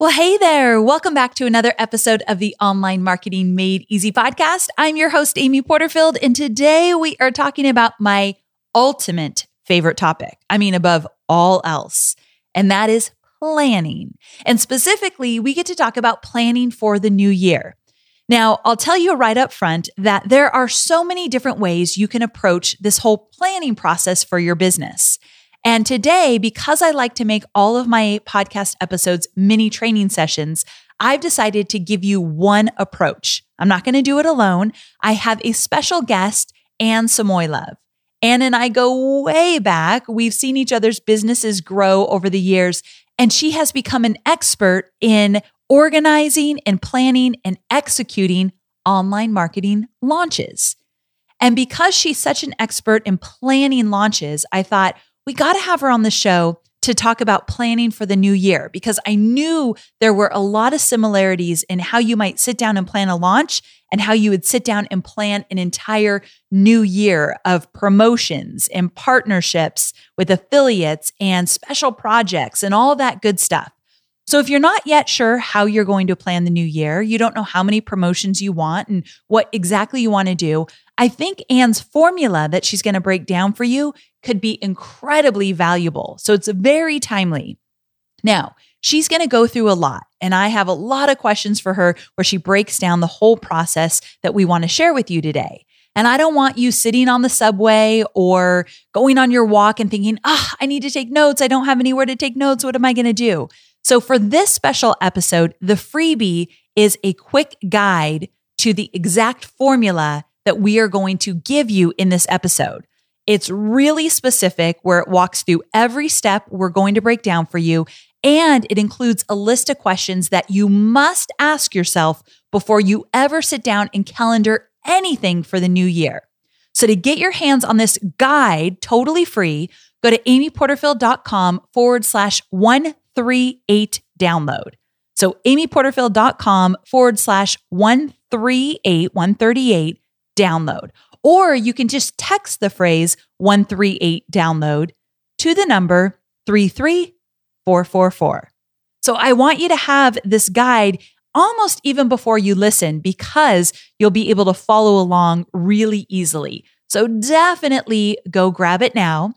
Well, hey there. Welcome back to another episode of the Online Marketing Made Easy podcast. I'm your host, Amy Porterfield, and today we are talking about my ultimate favorite topic. I mean, above all else, and that is planning. And specifically, we get to talk about planning for the new year. Now, I'll tell you right up front that there are so many different ways you can approach this whole planning process for your business. And today, because I like to make all of my podcast episodes mini training sessions, I've decided to give you one approach. I'm not going to do it alone. I have a special guest, Anne Samoilov. Anne and I go way back. We've seen each other's businesses grow over the years, and she has become an expert in organizing and planning and executing online marketing launches. And because she's such an expert in planning launches, I thought, we got to have her on the show to talk about planning for the new year because I knew there were a lot of similarities in how you might sit down and plan a launch and how you would sit down and plan an entire new year of promotions and partnerships with affiliates and special projects and all that good stuff. So, if you're not yet sure how you're going to plan the new year, you don't know how many promotions you want and what exactly you want to do, I think Anne's formula that she's going to break down for you could be incredibly valuable. So, it's very timely. Now, she's going to go through a lot, and I have a lot of questions for her where she breaks down the whole process that we want to share with you today. And I don't want you sitting on the subway or going on your walk and thinking, ah, oh, I need to take notes. I don't have anywhere to take notes. What am I going to do? So, for this special episode, the freebie is a quick guide to the exact formula that we are going to give you in this episode. It's really specific where it walks through every step we're going to break down for you. And it includes a list of questions that you must ask yourself before you ever sit down and calendar anything for the new year. So, to get your hands on this guide totally free, go to amyporterfield.com forward slash 138 download. So amyporterfield.com forward slash 138, 138 download. Or you can just text the phrase 138 download to the number 33444. So I want you to have this guide almost even before you listen because you'll be able to follow along really easily. So definitely go grab it now.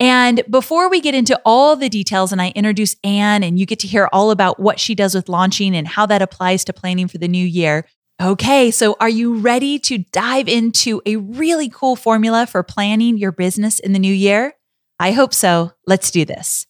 And before we get into all the details and I introduce Anne and you get to hear all about what she does with launching and how that applies to planning for the new year. Okay, so are you ready to dive into a really cool formula for planning your business in the new year? I hope so. Let's do this.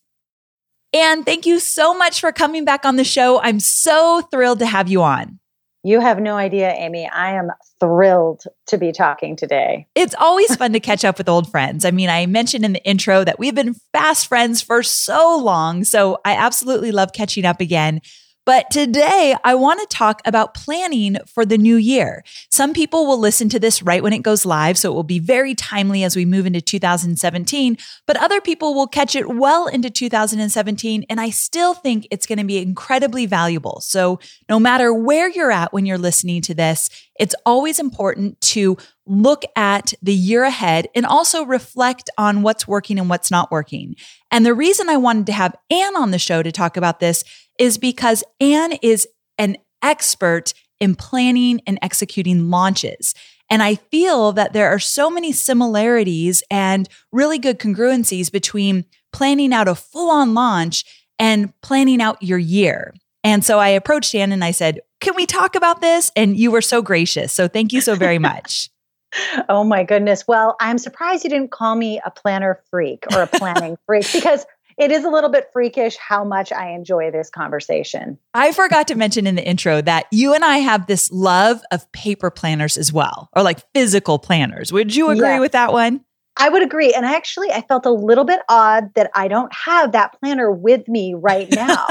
And thank you so much for coming back on the show. I'm so thrilled to have you on. You have no idea, Amy. I am thrilled to be talking today. It's always fun to catch up with old friends. I mean, I mentioned in the intro that we've been fast friends for so long. So I absolutely love catching up again. But today, I want to talk about planning for the new year. Some people will listen to this right when it goes live, so it will be very timely as we move into 2017. But other people will catch it well into 2017, and I still think it's going to be incredibly valuable. So, no matter where you're at when you're listening to this, it's always important to look at the year ahead and also reflect on what's working and what's not working. And the reason I wanted to have Anne on the show to talk about this is because Anne is an expert in planning and executing launches. And I feel that there are so many similarities and really good congruencies between planning out a full on launch and planning out your year. And so I approached Anne and I said, Can we talk about this? And you were so gracious. So thank you so very much. oh my goodness. Well, I'm surprised you didn't call me a planner freak or a planning freak because it is a little bit freakish how much I enjoy this conversation. I forgot to mention in the intro that you and I have this love of paper planners as well, or like physical planners. Would you agree yes. with that one? I would agree. And actually, I felt a little bit odd that I don't have that planner with me right now.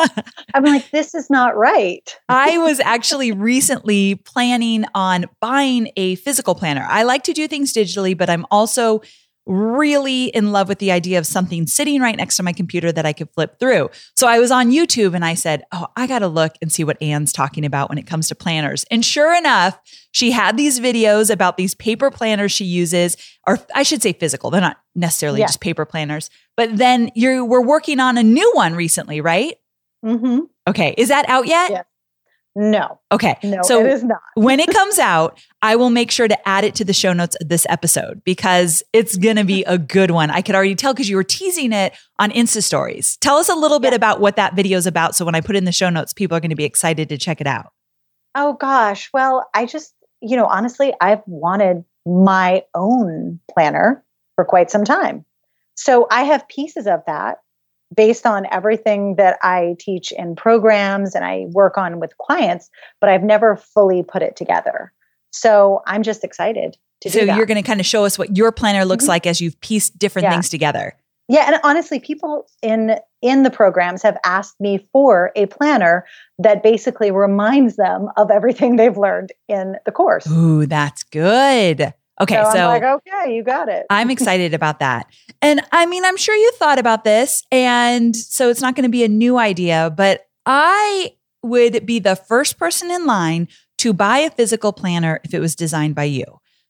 I'm like, this is not right. I was actually recently planning on buying a physical planner. I like to do things digitally, but I'm also really in love with the idea of something sitting right next to my computer that I could flip through. So I was on YouTube and I said, Oh, I got to look and see what Anne's talking about when it comes to planners. And sure enough, she had these videos about these paper planners she uses, or I should say physical. They're not necessarily yeah. just paper planners. But then you were working on a new one recently, right? Mm-hmm. Okay. Is that out yet? Yeah. No. Okay. No, so it is not. when it comes out, I will make sure to add it to the show notes of this episode because it's going to be a good one. I could already tell because you were teasing it on Insta stories. Tell us a little bit about what that video is about. So when I put in the show notes, people are going to be excited to check it out. Oh, gosh. Well, I just, you know, honestly, I've wanted my own planner for quite some time. So I have pieces of that based on everything that I teach in programs and I work on with clients, but I've never fully put it together. So I'm just excited to so do that. you're going to kind of show us what your planner looks mm-hmm. like as you've pieced different yeah. things together. Yeah, and honestly, people in in the programs have asked me for a planner that basically reminds them of everything they've learned in the course. Ooh, that's good. Okay, so, so I'm like, okay, you got it. I'm excited about that. And I mean, I'm sure you thought about this, and so it's not going to be a new idea, but I would be the first person in line to buy a physical planner if it was designed by you.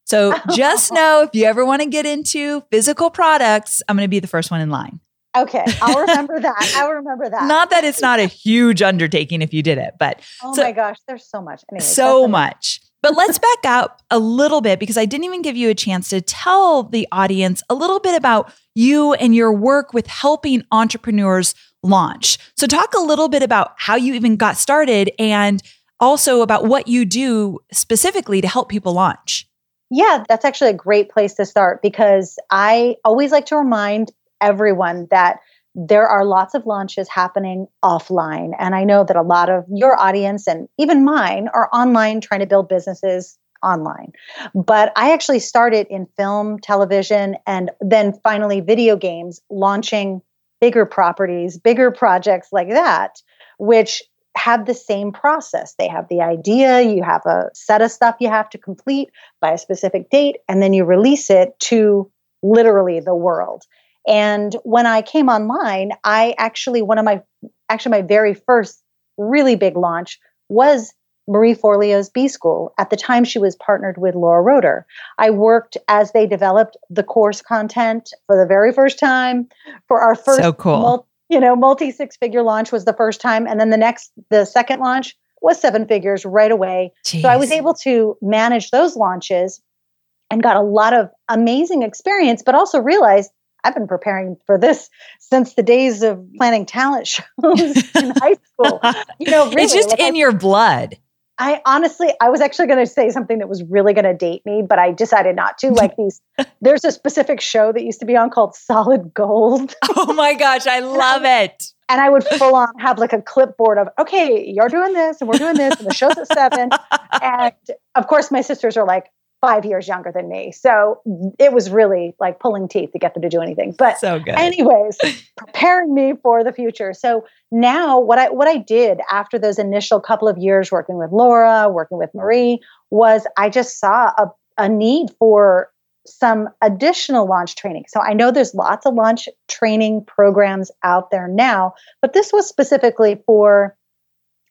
So just know if you ever want to get into physical products, I'm going to be the first one in line. Okay, I'll remember that. I'll remember that. Not that it's not a huge undertaking if you did it, but oh so, my gosh, there's so much. Anyways, so much. But let's back up a little bit because I didn't even give you a chance to tell the audience a little bit about you and your work with helping entrepreneurs launch. So, talk a little bit about how you even got started and also about what you do specifically to help people launch. Yeah, that's actually a great place to start because I always like to remind everyone that there are lots of launches happening offline. And I know that a lot of your audience and even mine are online trying to build businesses online. But I actually started in film, television, and then finally video games, launching bigger properties, bigger projects like that, which have the same process. They have the idea, you have a set of stuff you have to complete by a specific date, and then you release it to literally the world. And when I came online, I actually, one of my, actually, my very first really big launch was Marie Forleo's B School. At the time, she was partnered with Laura Roeder. I worked as they developed the course content for the very first time for our first, so cool. Multi, you know, multi six figure launch was the first time, and then the next, the second launch was seven figures right away. Jeez. So I was able to manage those launches and got a lot of amazing experience, but also realized I've been preparing for this since the days of planning talent shows in high school. You know, really, it's just like in I, your blood. I honestly, I was actually going to say something that was really going to date me, but I decided not to. Like these, there's a specific show that used to be on called Solid Gold. oh my gosh, I love it. And I would full on have like a clipboard of, okay, you're doing this and we're doing this, and the show's at seven. and of course, my sisters are like, five years younger than me. So it was really like pulling teeth to get them to do anything. But so good. anyways, preparing me for the future. So now what I what I did after those initial couple of years working with Laura, working with Marie, was I just saw a, a need for some additional launch training. So I know there's lots of launch training programs out there now, but this was specifically for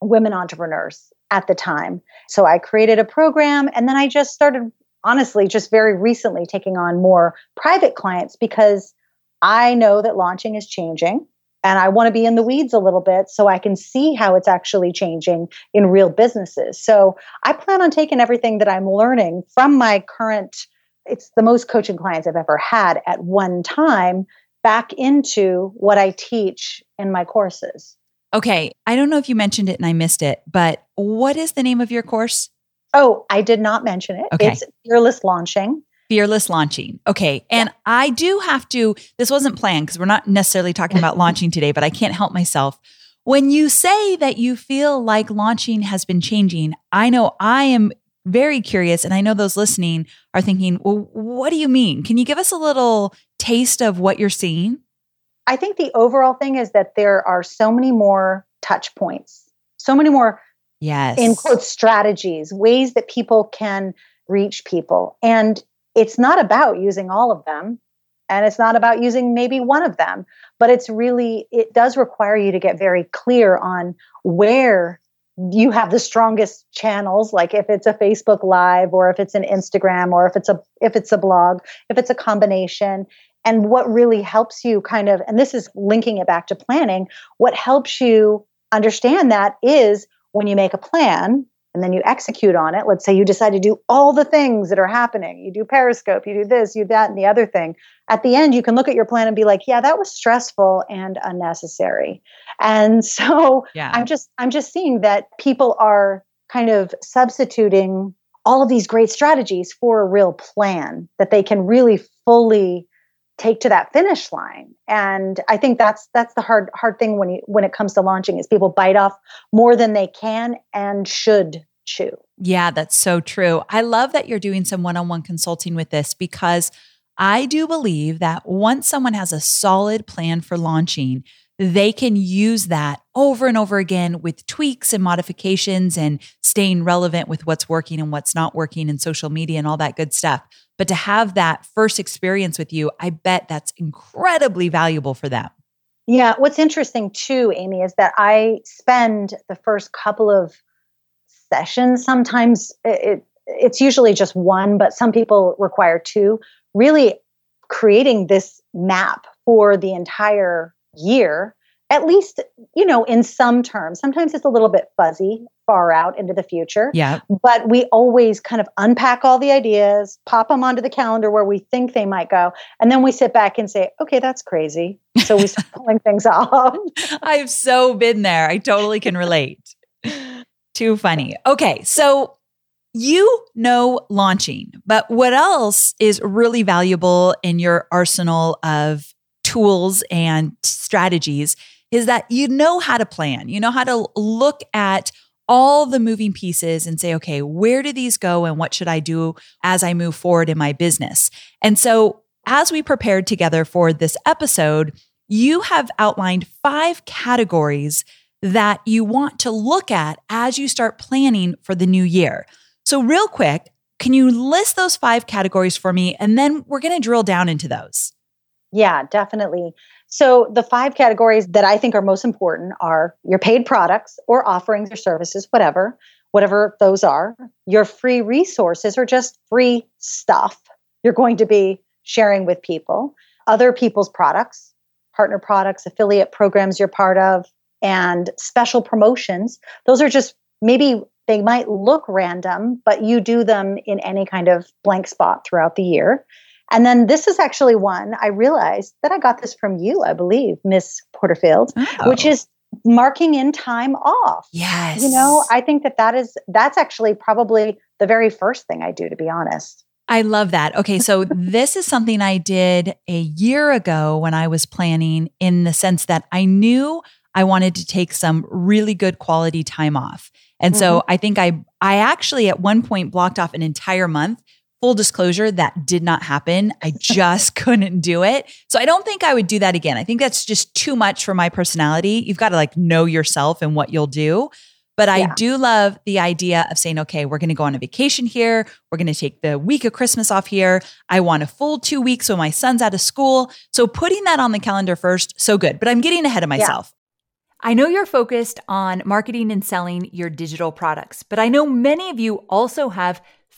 women entrepreneurs at the time. So I created a program and then I just started honestly just very recently taking on more private clients because I know that launching is changing and I want to be in the weeds a little bit so I can see how it's actually changing in real businesses. So I plan on taking everything that I'm learning from my current, it's the most coaching clients I've ever had at one time back into what I teach in my courses. Okay. I don't know if you mentioned it and I missed it, but what is the name of your course? Oh, I did not mention it. Okay. It's Fearless Launching. Fearless launching. Okay. And yeah. I do have to, this wasn't planned because we're not necessarily talking about launching today, but I can't help myself. When you say that you feel like launching has been changing, I know I am very curious. And I know those listening are thinking, well, what do you mean? Can you give us a little taste of what you're seeing? I think the overall thing is that there are so many more touch points, so many more, yes, in quote, strategies, ways that people can reach people. And it's not about using all of them. And it's not about using maybe one of them, but it's really, it does require you to get very clear on where you have the strongest channels like if it's a facebook live or if it's an instagram or if it's a if it's a blog if it's a combination and what really helps you kind of and this is linking it back to planning what helps you understand that is when you make a plan and then you execute on it. Let's say you decide to do all the things that are happening. You do Periscope, you do this, you do that, and the other thing. At the end, you can look at your plan and be like, yeah, that was stressful and unnecessary. And so yeah. I'm just I'm just seeing that people are kind of substituting all of these great strategies for a real plan that they can really fully take to that finish line. And i think that's that's the hard hard thing when you when it comes to launching is people bite off more than they can and should chew. Yeah that's so true. I love that you're doing some one-on-one consulting with this because i do believe that once someone has a solid plan for launching they can use that over and over again with tweaks and modifications and staying relevant with what's working and what's not working in social media and all that good stuff. But to have that first experience with you, I bet that's incredibly valuable for them. Yeah. What's interesting too, Amy, is that I spend the first couple of sessions, sometimes it, it's usually just one, but some people require two, really creating this map for the entire year at least you know in some terms. Sometimes it's a little bit fuzzy far out into the future. Yeah. But we always kind of unpack all the ideas pop them onto the calendar where we think they might go and then we sit back and say okay that's crazy. So we start pulling things off. I've so been there. I totally can relate. Too funny. Okay so you know launching, but what else is really valuable in your arsenal of tools and strategies is that you know how to plan. You know how to look at all the moving pieces and say, okay, where do these go and what should I do as I move forward in my business? And so, as we prepared together for this episode, you have outlined five categories that you want to look at as you start planning for the new year. So, real quick, can you list those five categories for me? And then we're going to drill down into those. Yeah, definitely. So, the five categories that I think are most important are your paid products or offerings or services, whatever, whatever those are, your free resources or just free stuff you're going to be sharing with people, other people's products, partner products, affiliate programs you're part of, and special promotions. Those are just maybe they might look random, but you do them in any kind of blank spot throughout the year. And then this is actually one I realized that I got this from you, I believe, Miss Porterfield, oh. which is marking in time off. Yes. You know, I think that that is that's actually probably the very first thing I do to be honest. I love that. Okay, so this is something I did a year ago when I was planning in the sense that I knew I wanted to take some really good quality time off. And mm-hmm. so I think I I actually at one point blocked off an entire month full disclosure, that did not happen. I just couldn't do it. So I don't think I would do that again. I think that's just too much for my personality. You've got to like know yourself and what you'll do. But I yeah. do love the idea of saying, okay, we're going to go on a vacation here. We're going to take the week of Christmas off here. I want a full two weeks when my son's out of school. So putting that on the calendar first, so good. But I'm getting ahead of myself. Yeah. I know you're focused on marketing and selling your digital products, but I know many of you also have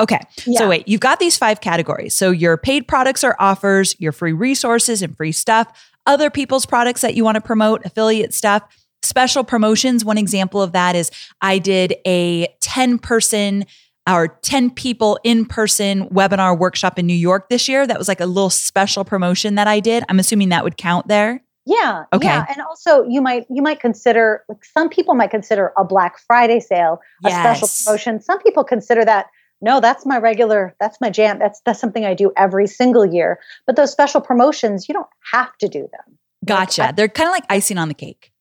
Okay. Yeah. So wait, you've got these five categories. So your paid products or offers, your free resources and free stuff, other people's products that you want to promote, affiliate stuff, special promotions. One example of that is I did a 10 person or 10 people in person webinar workshop in New York this year. That was like a little special promotion that I did. I'm assuming that would count there. Yeah. Okay. Yeah. And also you might you might consider like some people might consider a Black Friday sale a yes. special promotion. Some people consider that no, that's my regular, that's my jam. That's that's something I do every single year. But those special promotions, you don't have to do them. Gotcha. Like, They're kind of like icing on the cake.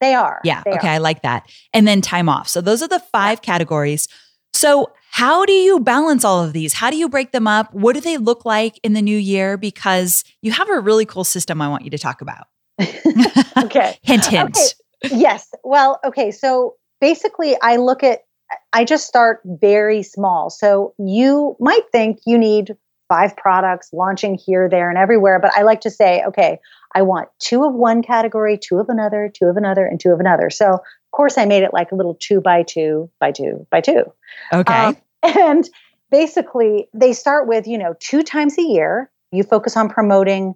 They are. Yeah. They okay. Are. I like that. And then time off. So those are the five categories. So how do you balance all of these? How do you break them up? What do they look like in the new year? Because you have a really cool system I want you to talk about. okay. hint, hint. Okay. Yes. Well, okay. So basically, I look at I just start very small. So you might think you need five products launching here, there, and everywhere. But I like to say, okay, I want two of one category, two of another, two of another, and two of another. So of course I made it like a little two by two by two by two. Okay. Um, and basically they start with, you know, two times a year, you focus on promoting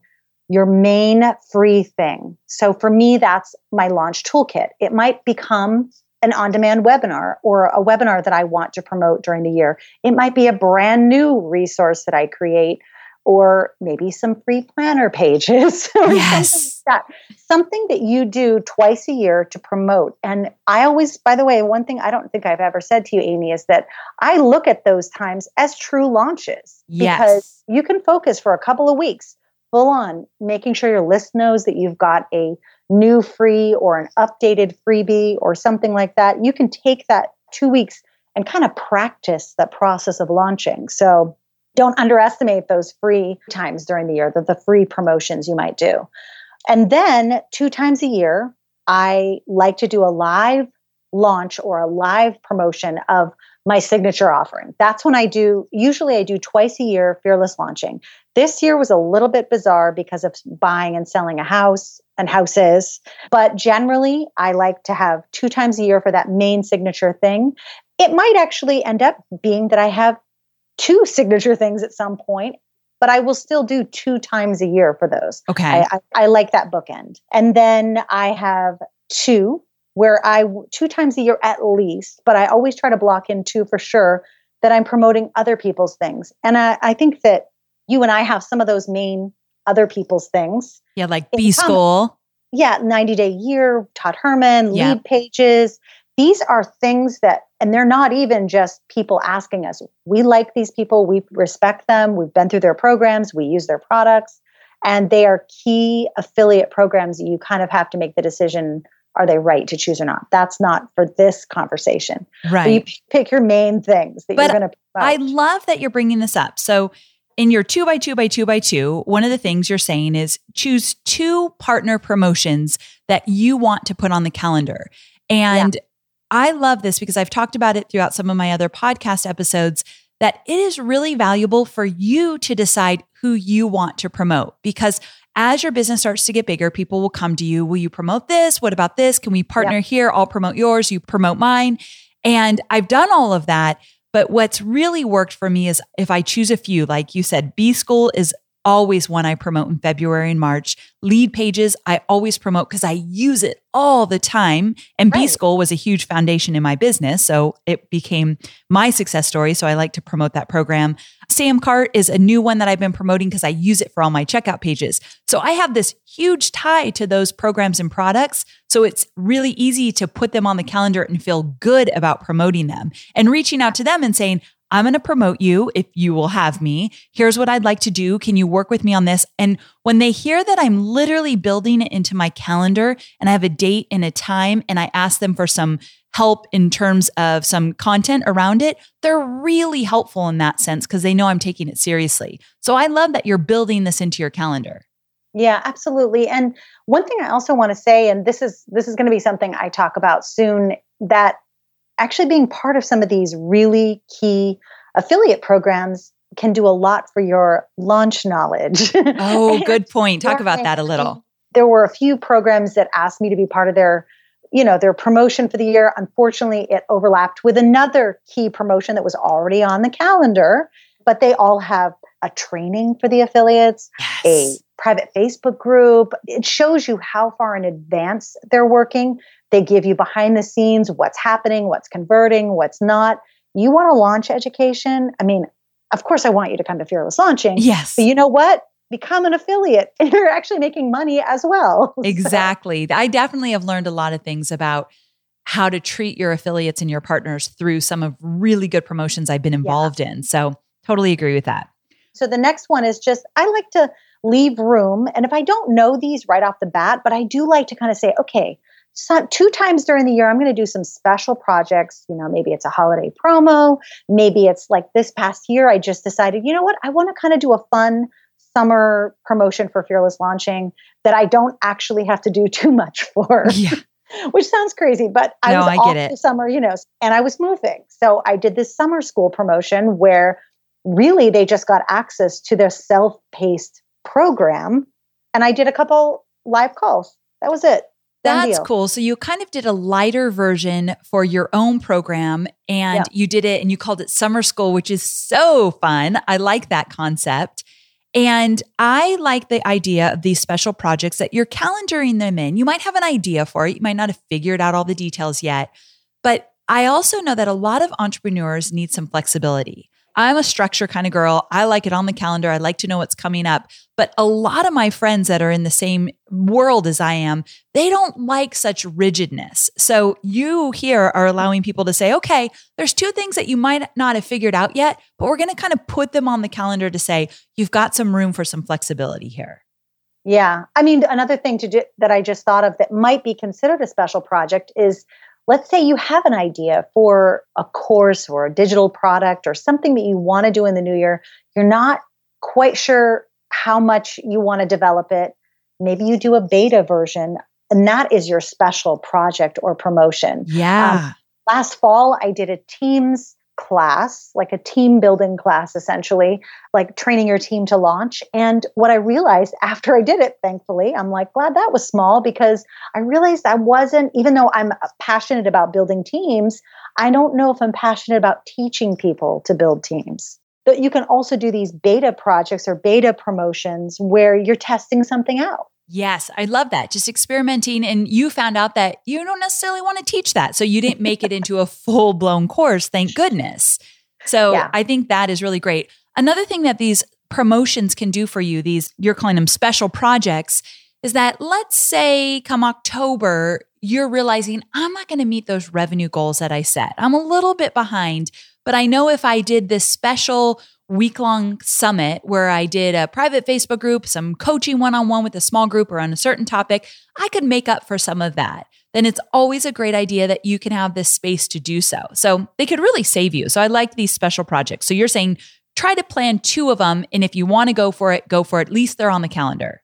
your main free thing. So for me, that's my launch toolkit. It might become an on demand webinar or a webinar that I want to promote during the year. It might be a brand new resource that I create or maybe some free planner pages yes. something, like that. something that you do twice a year to promote. And I always, by the way, one thing I don't think I've ever said to you, Amy, is that I look at those times as true launches yes. because you can focus for a couple of weeks full on making sure your list knows that you've got a new free or an updated freebie or something like that, you can take that two weeks and kind of practice that process of launching. So don't underestimate those free times during the year, the, the free promotions you might do. And then two times a year, I like to do a live launch or a live promotion of my signature offering. That's when I do, usually I do twice a year fearless launching. This year was a little bit bizarre because of buying and selling a house and houses. But generally, I like to have two times a year for that main signature thing. It might actually end up being that I have two signature things at some point, but I will still do two times a year for those. Okay. I, I, I like that bookend. And then I have two where I two times a year at least, but I always try to block in two for sure that I'm promoting other people's things. And I, I think that you and I have some of those main other people's things. Yeah, like B School. Yeah, 90 Day Year, Todd Herman, yeah. Leadpages. These are things that And they're not even just people asking us. We like these people, we respect them, we've been through their programs, we use their products, and they are key affiliate programs you kind of have to make the decision are they right to choose or not? That's not for this conversation. Right. So you pick your main things that but you're going to. I love that you're bringing this up. So in your two by two by two by two, one of the things you're saying is choose two partner promotions that you want to put on the calendar. And yeah. I love this because I've talked about it throughout some of my other podcast episodes that it is really valuable for you to decide who you want to promote because as your business starts to get bigger, people will come to you. Will you promote this? What about this? Can we partner yeah. here? I'll promote yours, you promote mine. And I've done all of that. But what's really worked for me is if I choose a few, like you said, B School is always one I promote in February and March. Leadpages, I always promote because I use it all the time. And right. B School was a huge foundation in my business. So it became my success story. So I like to promote that program. Samcart is a new one that I've been promoting because I use it for all my checkout pages. So I have this huge tie to those programs and products. So it's really easy to put them on the calendar and feel good about promoting them and reaching out to them and saying, I'm going to promote you if you will have me. Here's what I'd like to do. Can you work with me on this? And when they hear that I'm literally building it into my calendar and I have a date and a time and I ask them for some help in terms of some content around it, they're really helpful in that sense because they know I'm taking it seriously. So I love that you're building this into your calendar. Yeah, absolutely. And one thing I also want to say and this is this is going to be something I talk about soon that actually being part of some of these really key affiliate programs can do a lot for your launch knowledge. Oh, good point. Talk about that a little. There were a few programs that asked me to be part of their you know their promotion for the year unfortunately it overlapped with another key promotion that was already on the calendar but they all have a training for the affiliates yes. a private facebook group it shows you how far in advance they're working they give you behind the scenes what's happening, what's converting, what's not. You want to launch education? I mean, of course, I want you to come to Fearless Launching. Yes. But you know what? Become an affiliate and you're actually making money as well. Exactly. So. I definitely have learned a lot of things about how to treat your affiliates and your partners through some of really good promotions I've been involved yeah. in. So, totally agree with that. So, the next one is just I like to leave room. And if I don't know these right off the bat, but I do like to kind of say, okay, so two times during the year i'm going to do some special projects you know maybe it's a holiday promo maybe it's like this past year i just decided you know what? I want to kind of do a fun summer promotion for fearless launching that i don't actually have to do too much for. Yeah. which sounds crazy but i no, was I off the summer you know and i was moving. So i did this summer school promotion where really they just got access to their self-paced program and i did a couple live calls. That was it that's cool. So you kind of did a lighter version for your own program and yeah. you did it and you called it summer school, which is so fun. I like that concept. And I like the idea of these special projects that you're calendaring them in. You might have an idea for it. You might not have figured out all the details yet. But I also know that a lot of entrepreneurs need some flexibility. I'm a structure kind of girl. I like it on the calendar. I like to know what's coming up. But a lot of my friends that are in the same world as I am, they don't like such rigidness. So you here are allowing people to say, okay, there's two things that you might not have figured out yet, but we're going to kind of put them on the calendar to say, you've got some room for some flexibility here. Yeah. I mean, another thing to do, that I just thought of that might be considered a special project is let's say you have an idea for a course or a digital product or something that you want to do in the new year. You're not quite sure how much you want to develop it. Maybe you do a beta version, and that is your special project or promotion. Yeah. Um, last fall, I did a Teams class, like a team building class, essentially, like training your team to launch. And what I realized after I did it, thankfully, I'm like, glad that was small because I realized I wasn't, even though I'm uh, passionate about building teams, I don't know if I'm passionate about teaching people to build teams. But you can also do these beta projects or beta promotions where you're testing something out. Yes, I love that. Just experimenting. And you found out that you don't necessarily want to teach that. So you didn't make it into a full blown course, thank goodness. So yeah. I think that is really great. Another thing that these promotions can do for you, these you're calling them special projects, is that let's say come October, you're realizing I'm not going to meet those revenue goals that I set. I'm a little bit behind, but I know if I did this special week long summit where I did a private Facebook group, some coaching one on one with a small group or on a certain topic, I could make up for some of that. Then it's always a great idea that you can have this space to do so. So they could really save you. So I like these special projects. So you're saying try to plan two of them. And if you want to go for it, go for it. At least they're on the calendar.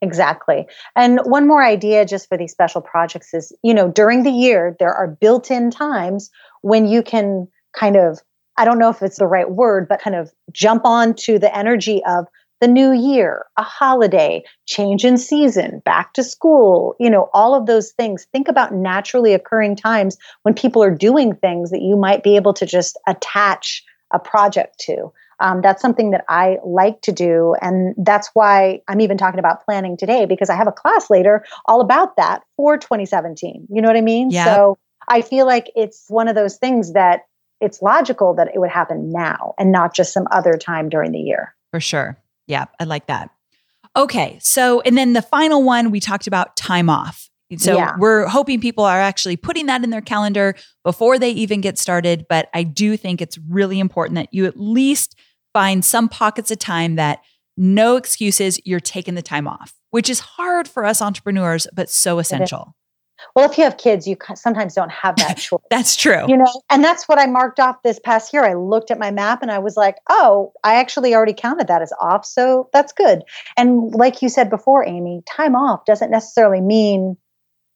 Exactly. And one more idea just for these special projects is, you know, during the year, there are built in times when you can kind of I don't know if it's the right word, but kind of jump on to the energy of the new year, a holiday, change in season, back to school, you know, all of those things. Think about naturally occurring times when people are doing things that you might be able to just attach a project to. Um, that's something that I like to do. And that's why I'm even talking about planning today because I have a class later all about that for 2017. You know what I mean? Yeah. So I feel like it's one of those things that it's logical that it would happen now and not just some other time during the year. For sure. Yeah, I like that. Okay. So, and then the final one, we talked about time off. So, yeah. we're hoping people are actually putting that in their calendar before they even get started. But I do think it's really important that you at least find some pockets of time that no excuses, you're taking the time off, which is hard for us entrepreneurs, but so essential. Well, if you have kids, you sometimes don't have that choice. that's true. You know, and that's what I marked off this past year. I looked at my map and I was like, oh, I actually already counted that as off. So that's good. And like you said before, Amy, time off doesn't necessarily mean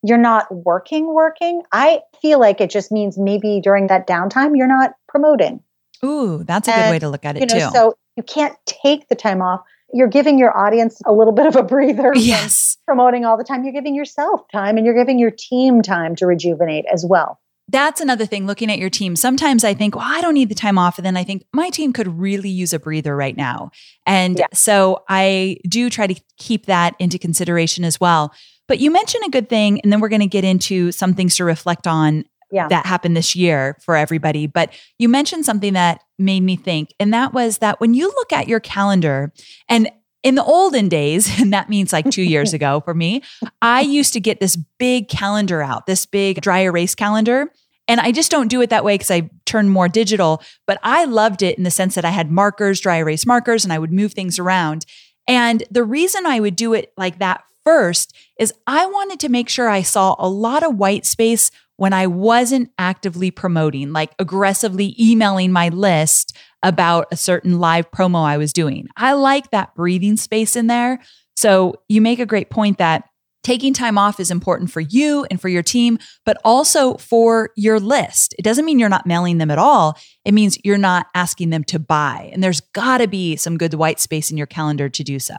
you're not working, working. I feel like it just means maybe during that downtime, you're not promoting. Ooh, that's a and, good way to look at it you know, too. So you can't take the time off you're giving your audience a little bit of a breather. Yes. Promoting all the time. You're giving yourself time and you're giving your team time to rejuvenate as well. That's another thing looking at your team. Sometimes I think, well, I don't need the time off. And then I think my team could really use a breather right now. And yeah. so I do try to keep that into consideration as well. But you mentioned a good thing, and then we're going to get into some things to reflect on yeah. that happened this year for everybody. But you mentioned something that made me think, and that was that when you look at your calendar, and in the olden days, and that means like two years ago for me, I used to get this big calendar out, this big dry erase calendar. And I just don't do it that way because I turned more digital. But I loved it in the sense that I had markers, dry erase markers, and I would move things around. And the reason I would do it like that first is I wanted to make sure I saw a lot of white space when I wasn't actively promoting, like aggressively emailing my list about a certain live promo I was doing. I like that breathing space in there. So you make a great point that taking time off is important for you and for your team, but also for your list. It doesn't mean you're not mailing them at all. It means you're not asking them to buy. And there's got to be some good white space in your calendar to do so.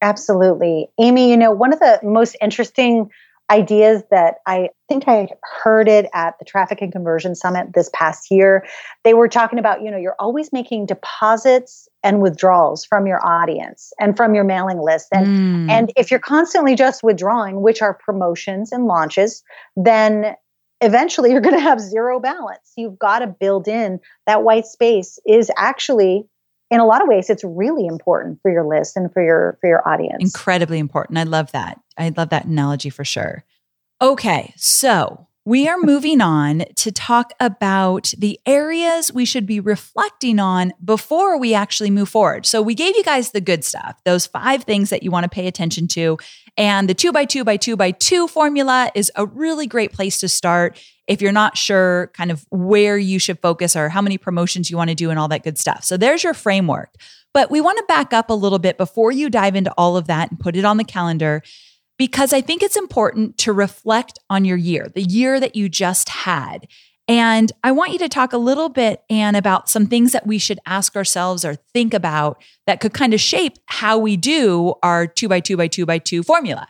Absolutely. Amy, you know, one of the most interesting ideas that I think I heard it at the Traffic and Conversion Summit this past year. They were talking about, you know, you're always making deposits and withdrawals from your audience and from your mailing list. And mm. and if you're constantly just withdrawing, which are promotions and launches, then eventually you're going to have zero balance. You've got to build in that white space is actually in a lot of ways it's really important for your list and for your for your audience. Incredibly important. I love that. I love that analogy for sure. Okay so we are moving on to talk about the areas we should be reflecting on before we actually move forward. So, we gave you guys the good stuff, those five things that you want to pay attention to. And the two by two by two by two formula is a really great place to start if you're not sure kind of where you should focus or how many promotions you want to do and all that good stuff. So there's your framework. But we want to back up a little bit before you dive into all of that and put it on the calendar because I think it's important to reflect on your year, the year that you just had. And I want you to talk a little bit, Anne, about some things that we should ask ourselves or think about that could kind of shape how we do our two by two by two by two formula.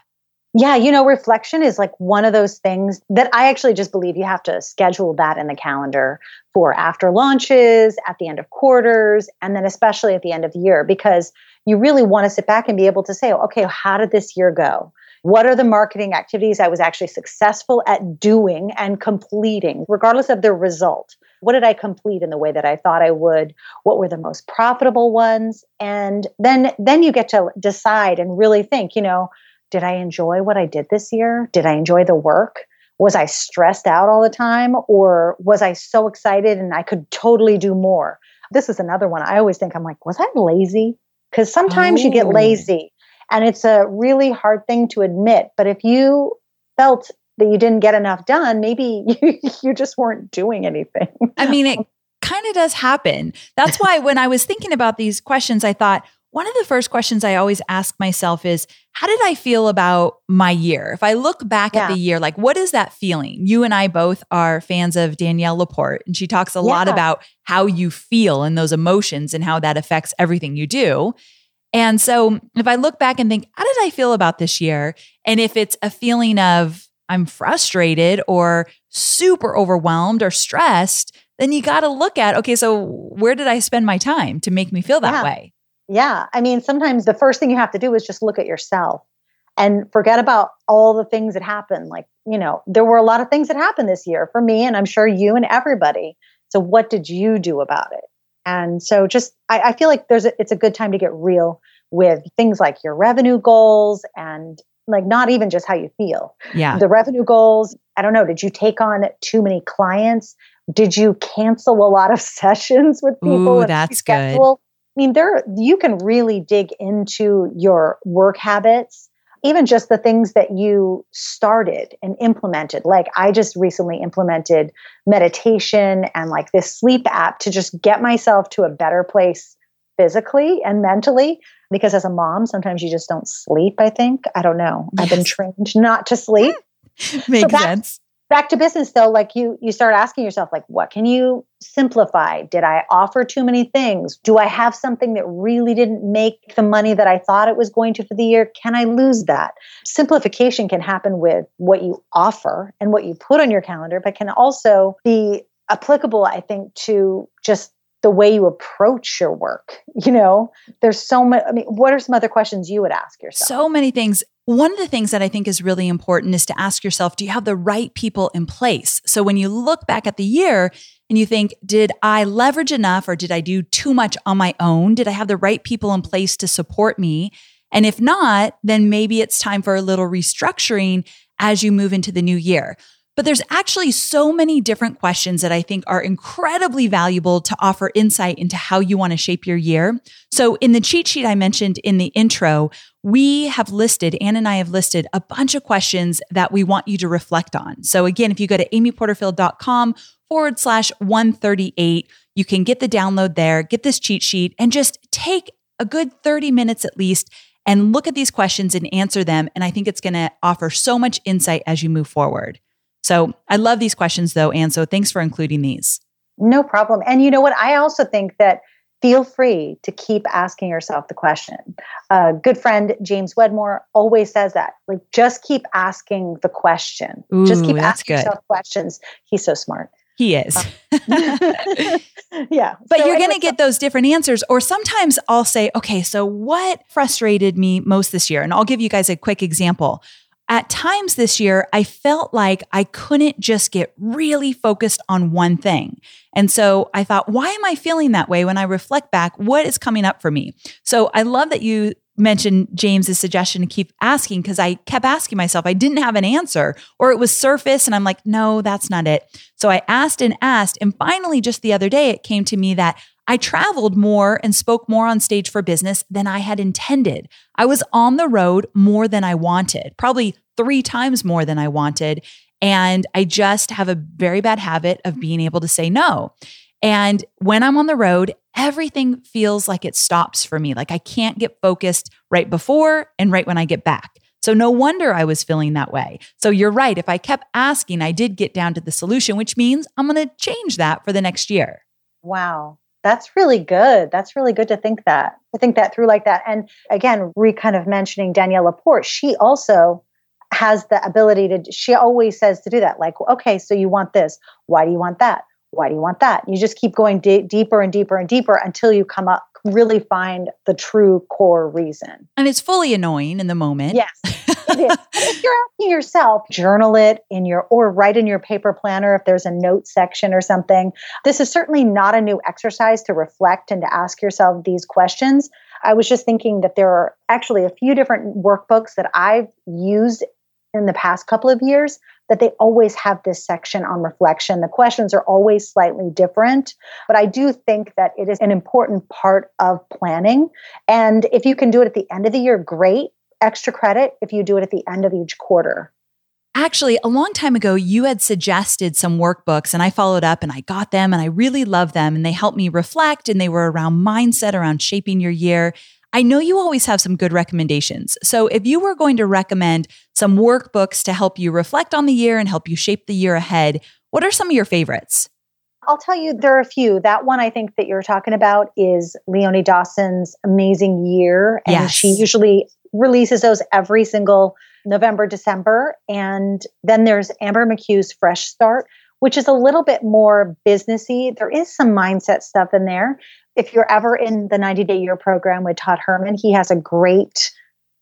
Yeah, you know, reflection is like one of those things that I actually just believe you have to schedule that in the calendar for after launches, at the end of quarters, and then especially at the end of the year, because you really want to sit back and be able to say, okay, how did this year go? What are the marketing activities I was actually successful at doing and completing, regardless of the result? What did I complete in the way that I thought I would? What were the most profitable ones? And then then you get to decide and really think, you know, did I enjoy what I did this year? Did I enjoy the work? Was I stressed out all the time or was I so excited and I could totally do more? This is another one. I always think I'm like, was I lazy? Because sometimes oh. you get oh. lazy and it's a really hard thing to admit. But if you felt that you didn't get enough done, maybe you, you just weren't doing anything. I mean, it kind of does happen. That's why when I was thinking about these questions, I thought, one of the first questions I always ask myself is, how did I feel about my year? If I look back yeah. at the year, like what is that feeling? You and I both are fans of Danielle Laporte, and she talks a yeah. lot about how you feel and those emotions and how that affects everything you do. And so if I look back and think, how did I feel about this year? And if it's a feeling of I'm frustrated or super overwhelmed or stressed, then you got to look at, okay, so where did I spend my time to make me feel that yeah. way? Yeah. I mean, sometimes the first thing you have to do is just look at yourself and forget about all the things that happened. Like, you know, there were a lot of things that happened this year for me, and I'm sure you and everybody. So, what did you do about it? And so, just I, I feel like there's a, it's a good time to get real with things like your revenue goals and like not even just how you feel. Yeah. The revenue goals. I don't know. Did you take on too many clients? Did you cancel a lot of sessions with people? Ooh, that's good. I mean, there you can really dig into your work habits, even just the things that you started and implemented. Like I just recently implemented meditation and like this sleep app to just get myself to a better place physically and mentally. Because as a mom, sometimes you just don't sleep, I think. I don't know. Yes. I've been trained not to sleep. Makes so sense back to business though like you you start asking yourself like what can you simplify? Did i offer too many things? Do i have something that really didn't make the money that i thought it was going to for the year? Can i lose that? Simplification can happen with what you offer and what you put on your calendar but can also be applicable i think to just the way you approach your work you know? There's so much i mean what are some other questions you would ask yourself? So many things one of the things that I think is really important is to ask yourself, do you have the right people in place? So when you look back at the year and you think, did I leverage enough or did I do too much on my own? Did I have the right people in place to support me? And if not, then maybe it's time for a little restructuring as you move into the new year. But there's actually so many different questions that I think are incredibly valuable to offer insight into how you want to shape your year. So in the cheat sheet I mentioned in the intro, we have listed, Anne and I have listed a bunch of questions that we want you to reflect on. So again, if you go to amyporterfield.com forward slash 138, you can get the download there, get this cheat sheet, and just take a good 30 minutes at least and look at these questions and answer them. And I think it's going to offer so much insight as you move forward. So I love these questions though. And so thanks for including these. No problem. And you know what? I also think that feel free to keep asking yourself the question. A good friend, James Wedmore, always says that. Like, just keep asking the question. Ooh, just keep asking good. yourself questions. He's so smart. He is. Um, yeah. But so you're going to get those different answers. Or sometimes I'll say, okay, so what frustrated me most this year? And I'll give you guys a quick example at times this year, I felt like I couldn't just get really focused on one thing. And so I thought, why am I feeling that way when I reflect back? What is coming up for me? So I love that you mentioned James's suggestion to keep asking because I kept asking myself, I didn't have an answer or it was surface and I'm like, no, that's not it. So I asked and asked. And finally, just the other day, it came to me that I traveled more and spoke more on stage for business than I had intended. I was on the road more than I wanted, probably three times more than I wanted. And I just have a very bad habit of being able to say no. And when I'm on the road, everything feels like it stops for me. Like I can't get focused right before and right when I get back. So no wonder I was feeling that way. So you're right. If I kept asking, I did get down to the solution, which means I'm going to change that for the next year. Wow. That's really good. That's really good to think that, to think that through like that. And again, re kind of mentioning Danielle LaPorte, she also has the ability to, she always says to do that. Like, okay, so you want this. Why do you want that? Why do you want that? You just keep going d- deeper and deeper and deeper until you come up, really find the true core reason. And it's fully annoying in the moment. Yes. if you're asking yourself, journal it in your or write in your paper planner if there's a note section or something. This is certainly not a new exercise to reflect and to ask yourself these questions. I was just thinking that there are actually a few different workbooks that I've used in the past couple of years that they always have this section on reflection. The questions are always slightly different, but I do think that it is an important part of planning. And if you can do it at the end of the year, great. Extra credit if you do it at the end of each quarter. Actually, a long time ago, you had suggested some workbooks and I followed up and I got them and I really love them and they helped me reflect and they were around mindset, around shaping your year. I know you always have some good recommendations. So if you were going to recommend some workbooks to help you reflect on the year and help you shape the year ahead, what are some of your favorites? I'll tell you, there are a few. That one I think that you're talking about is Leonie Dawson's Amazing Year. And yes. she usually releases those every single November, December. And then there's Amber McCue's Fresh Start, which is a little bit more businessy. There is some mindset stuff in there, if you're ever in the 90 day year program with Todd Herman, he has a great,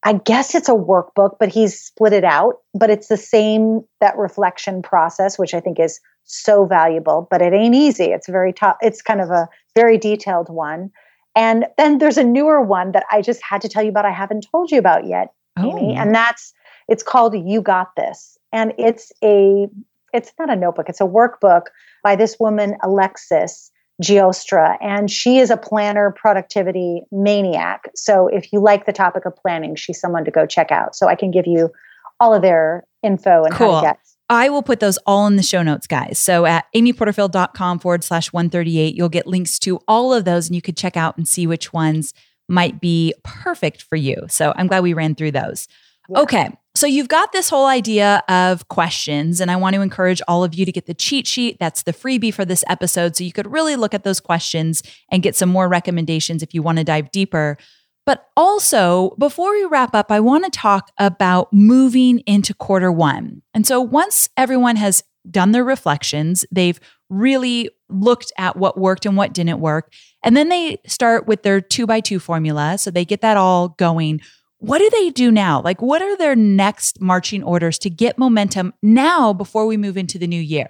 I guess it's a workbook, but he's split it out. But it's the same, that reflection process, which I think is so valuable, but it ain't easy. It's very tough. It's kind of a very detailed one. And then there's a newer one that I just had to tell you about. I haven't told you about yet, oh. Amy. And that's, it's called You Got This. And it's a, it's not a notebook, it's a workbook by this woman, Alexis Giostra, and she is a planner productivity maniac. So if you like the topic of planning, she's someone to go check out. So I can give you all of their info and cool. how to get. I will put those all in the show notes, guys. So at amyporterfield.com forward slash 138, you'll get links to all of those and you could check out and see which ones might be perfect for you. So I'm glad we ran through those. Yeah. Okay. So you've got this whole idea of questions, and I want to encourage all of you to get the cheat sheet. That's the freebie for this episode. So you could really look at those questions and get some more recommendations if you want to dive deeper. But also, before we wrap up, I want to talk about moving into quarter one. And so once everyone has done their reflections, they've really looked at what worked and what didn't work. And then they start with their two by two formula. So they get that all going what do they do now? Like, what are their next marching orders to get momentum now before we move into the new year?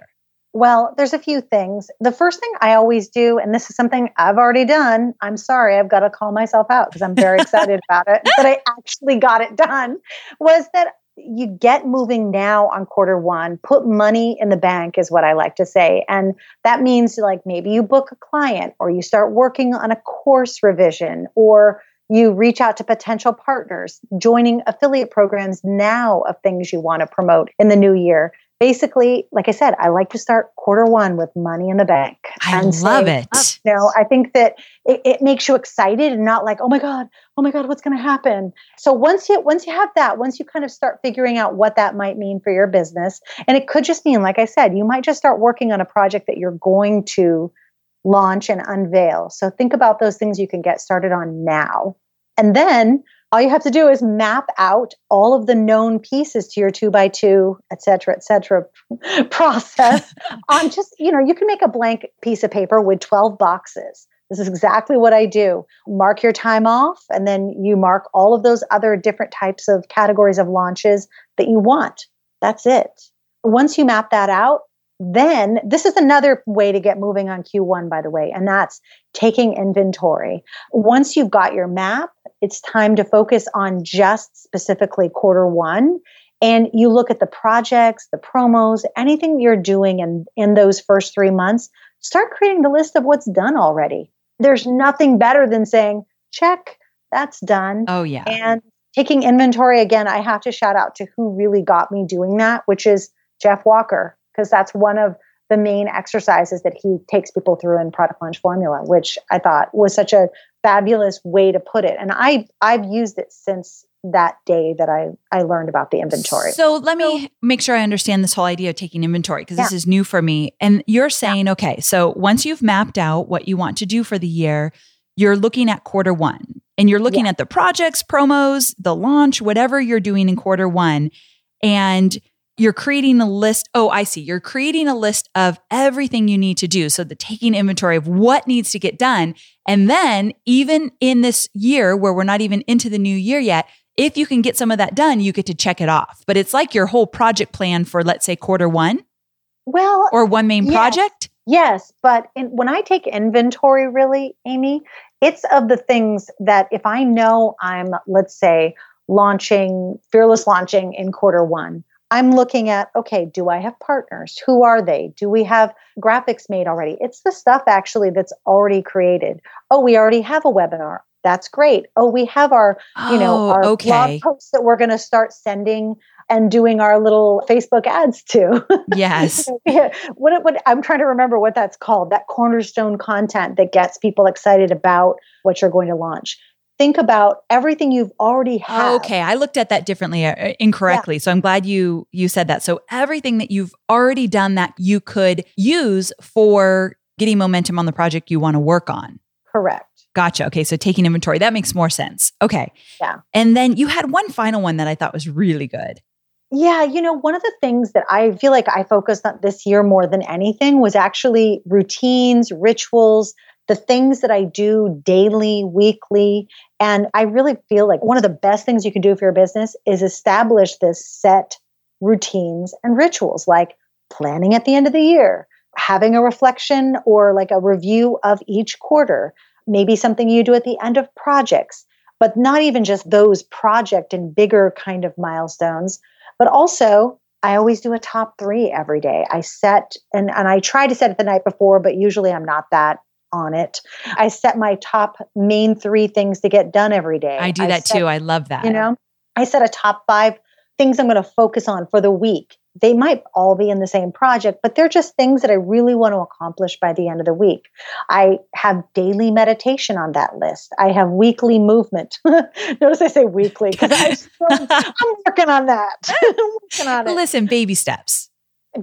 Well, there's a few things. The first thing I always do, and this is something I've already done, I'm sorry, I've got to call myself out because I'm very excited about it, but I actually got it done, was that you get moving now on quarter one, put money in the bank, is what I like to say. And that means like maybe you book a client or you start working on a course revision or you reach out to potential partners, joining affiliate programs now of things you want to promote in the new year. Basically, like I said, I like to start quarter one with money in the bank. I love it. You know, I think that it, it makes you excited and not like, oh my God, oh my God, what's going to happen? So once you once you have that, once you kind of start figuring out what that might mean for your business, and it could just mean, like I said, you might just start working on a project that you're going to launch and unveil. So think about those things you can get started on now. And then all you have to do is map out all of the known pieces to your two by two, et cetera, et cetera process on just, you know, you can make a blank piece of paper with 12 boxes. This is exactly what I do. Mark your time off, and then you mark all of those other different types of categories of launches that you want. That's it. Once you map that out, then this is another way to get moving on Q1, by the way, and that's taking inventory. Once you've got your map, it's time to focus on just specifically quarter one. And you look at the projects, the promos, anything you're doing in, in those first three months, start creating the list of what's done already. There's nothing better than saying, check, that's done. Oh, yeah. And taking inventory again, I have to shout out to who really got me doing that, which is Jeff Walker because that's one of the main exercises that he takes people through in product launch formula which i thought was such a fabulous way to put it and i i've used it since that day that i i learned about the inventory so let me make sure i understand this whole idea of taking inventory because yeah. this is new for me and you're saying yeah. okay so once you've mapped out what you want to do for the year you're looking at quarter one and you're looking yeah. at the projects promos the launch whatever you're doing in quarter one and you're creating a list. Oh, I see. You're creating a list of everything you need to do. So the taking inventory of what needs to get done. And then even in this year where we're not even into the new year yet, if you can get some of that done, you get to check it off. But it's like your whole project plan for, let's say, quarter one. Well, or one main yes, project. Yes, but in, when I take inventory, really, Amy, it's of the things that if I know I'm, let's say, launching fearless launching in quarter one. I'm looking at, okay, do I have partners? Who are they? Do we have graphics made already? It's the stuff actually that's already created. Oh, we already have a webinar. That's great. Oh, we have our, you know, Oh, our okay. blog posts that we're going to start sending and doing our little Facebook ads to. Yes. Yeah. what, what I'm trying to remember what that's called, that cornerstone content that gets people excited about what you're going to launch. Think about everything you've already had. Oh, Okay, I looked at that differently, uh, incorrectly. So I'm glad you you said that. So everything that you've already done that you could use for getting momentum on the project you want to work on. Correct. Gotcha. Okay, so taking inventory that makes more sense. Okay. Yeah. And then you had one final one that I thought was really good. Yeah, you know, one of the things that I feel like I focused on this year more than anything was actually routines, rituals, the things that I do daily, weekly. And I really feel like one of the best things you can do for your business is establish this set routines and rituals like planning at the end of the year, having a reflection or like a review of each quarter, maybe something you do at the end of projects, but not even just those project and bigger kind of milestones, but also I always do a top three every day. I set and, and I try to set it the night before, but usually I'm not that on it. I set my top main three things to get done every day. I do that set- too. I love that. You know, I set a top five things I'm going to focus on for the week. They might all be in the same project, but they're just things that I really want to accomplish by the end of the week. I have daily meditation on that list. I have weekly movement. Notice I say weekly because I'm working on that. I'm working on it. Listen, baby steps.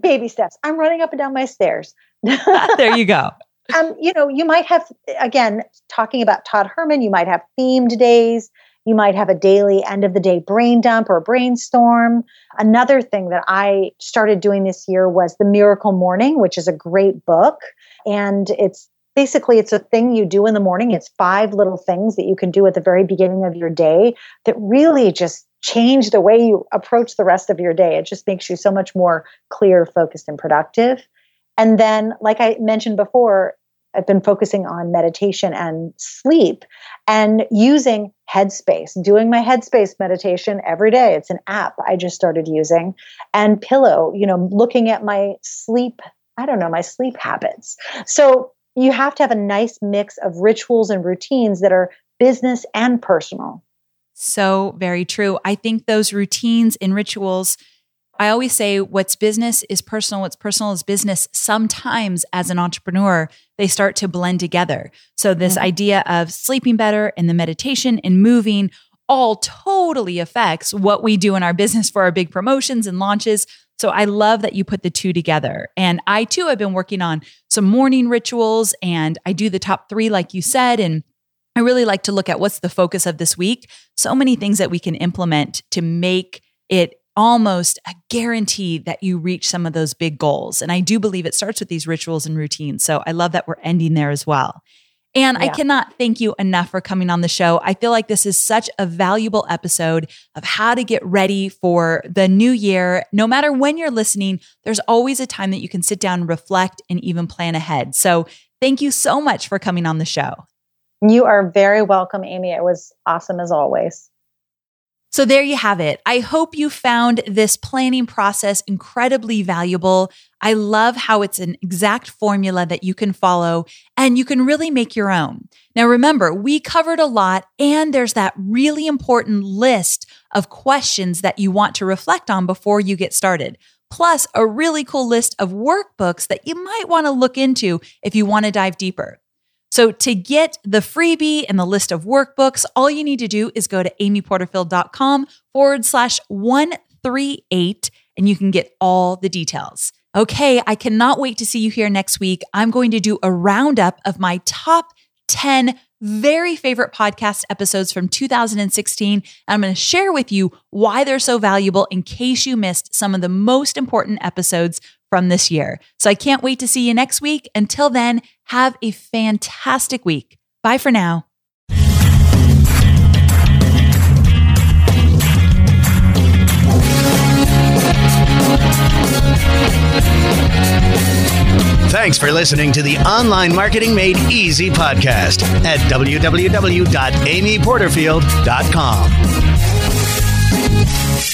Baby steps. I'm running up and down my stairs. there you go. Um, you know, you might have, again, talking about Todd Herman, you might have themed days. You might have a daily end of the day brain dump or brainstorm. Another thing that I started doing this year was The Miracle Morning, which is a great book. And it's basically it's a thing you do in the morning. It's five little things that you can do at the very beginning of your day that really just change the way you approach the rest of your day. It just makes you so much more clear, focused, and productive. And then, like I mentioned before, I've been focusing on meditation and sleep and using Headspace, doing my Headspace meditation every day. It's an app I just started using, and Pillow, you know, looking at my sleep, I don't know, my sleep habits. So you have to have a nice mix of rituals and routines that are business and personal. So very true. I think those routines and rituals, I always say what's business is personal, what's personal is business. Sometimes as an entrepreneur, they start to blend together. So this Mhm. idea of sleeping better and the meditation and moving all totally affects what we do in our business for our big promotions and launches. So I love that you put the two together. And I too have been working on some morning rituals and I do the top 3 like you said and I really like to look at what's the focus of this week. So many things that we can implement to make it almost a guarantee that you reach some of those big goals. And I do believe it starts with these rituals and routines. So I love that we're ending there as well. And I cannot thank you enough for coming on the show. I feel like this is such a valuable episode of how to get ready for the new year. No matter when you're listening, there's always a time that you can sit down, and reflect, and even plan ahead. So thank you so much for coming on the show. You are very welcome, Amy. It was awesome as always. So there you have it. I hope you found this planning process incredibly valuable. I love how it's an exact formula that you can follow and you can really make your own. Now, remember, we covered a lot and there's that really important list of questions that you want to reflect on before you get started. Plus, a really cool list of workbooks that you might want to look into if you want to dive deeper. So, to get the freebie and the list of workbooks, all you need to do is go to amyporterfield.com forward slash 138 and you can get all the details. Okay, I cannot wait to see you here next week. I'm going to do a roundup of my top 10 very favorite podcast episodes from 2016. And I'm going to share with you why they're so valuable in case you missed some of the most important episodes from this year. So I can't wait to see you next week. Until then, have a fantastic week. Bye for now. Thanks for listening to the Online Marketing Made Easy podcast at www.amyporterfield.com.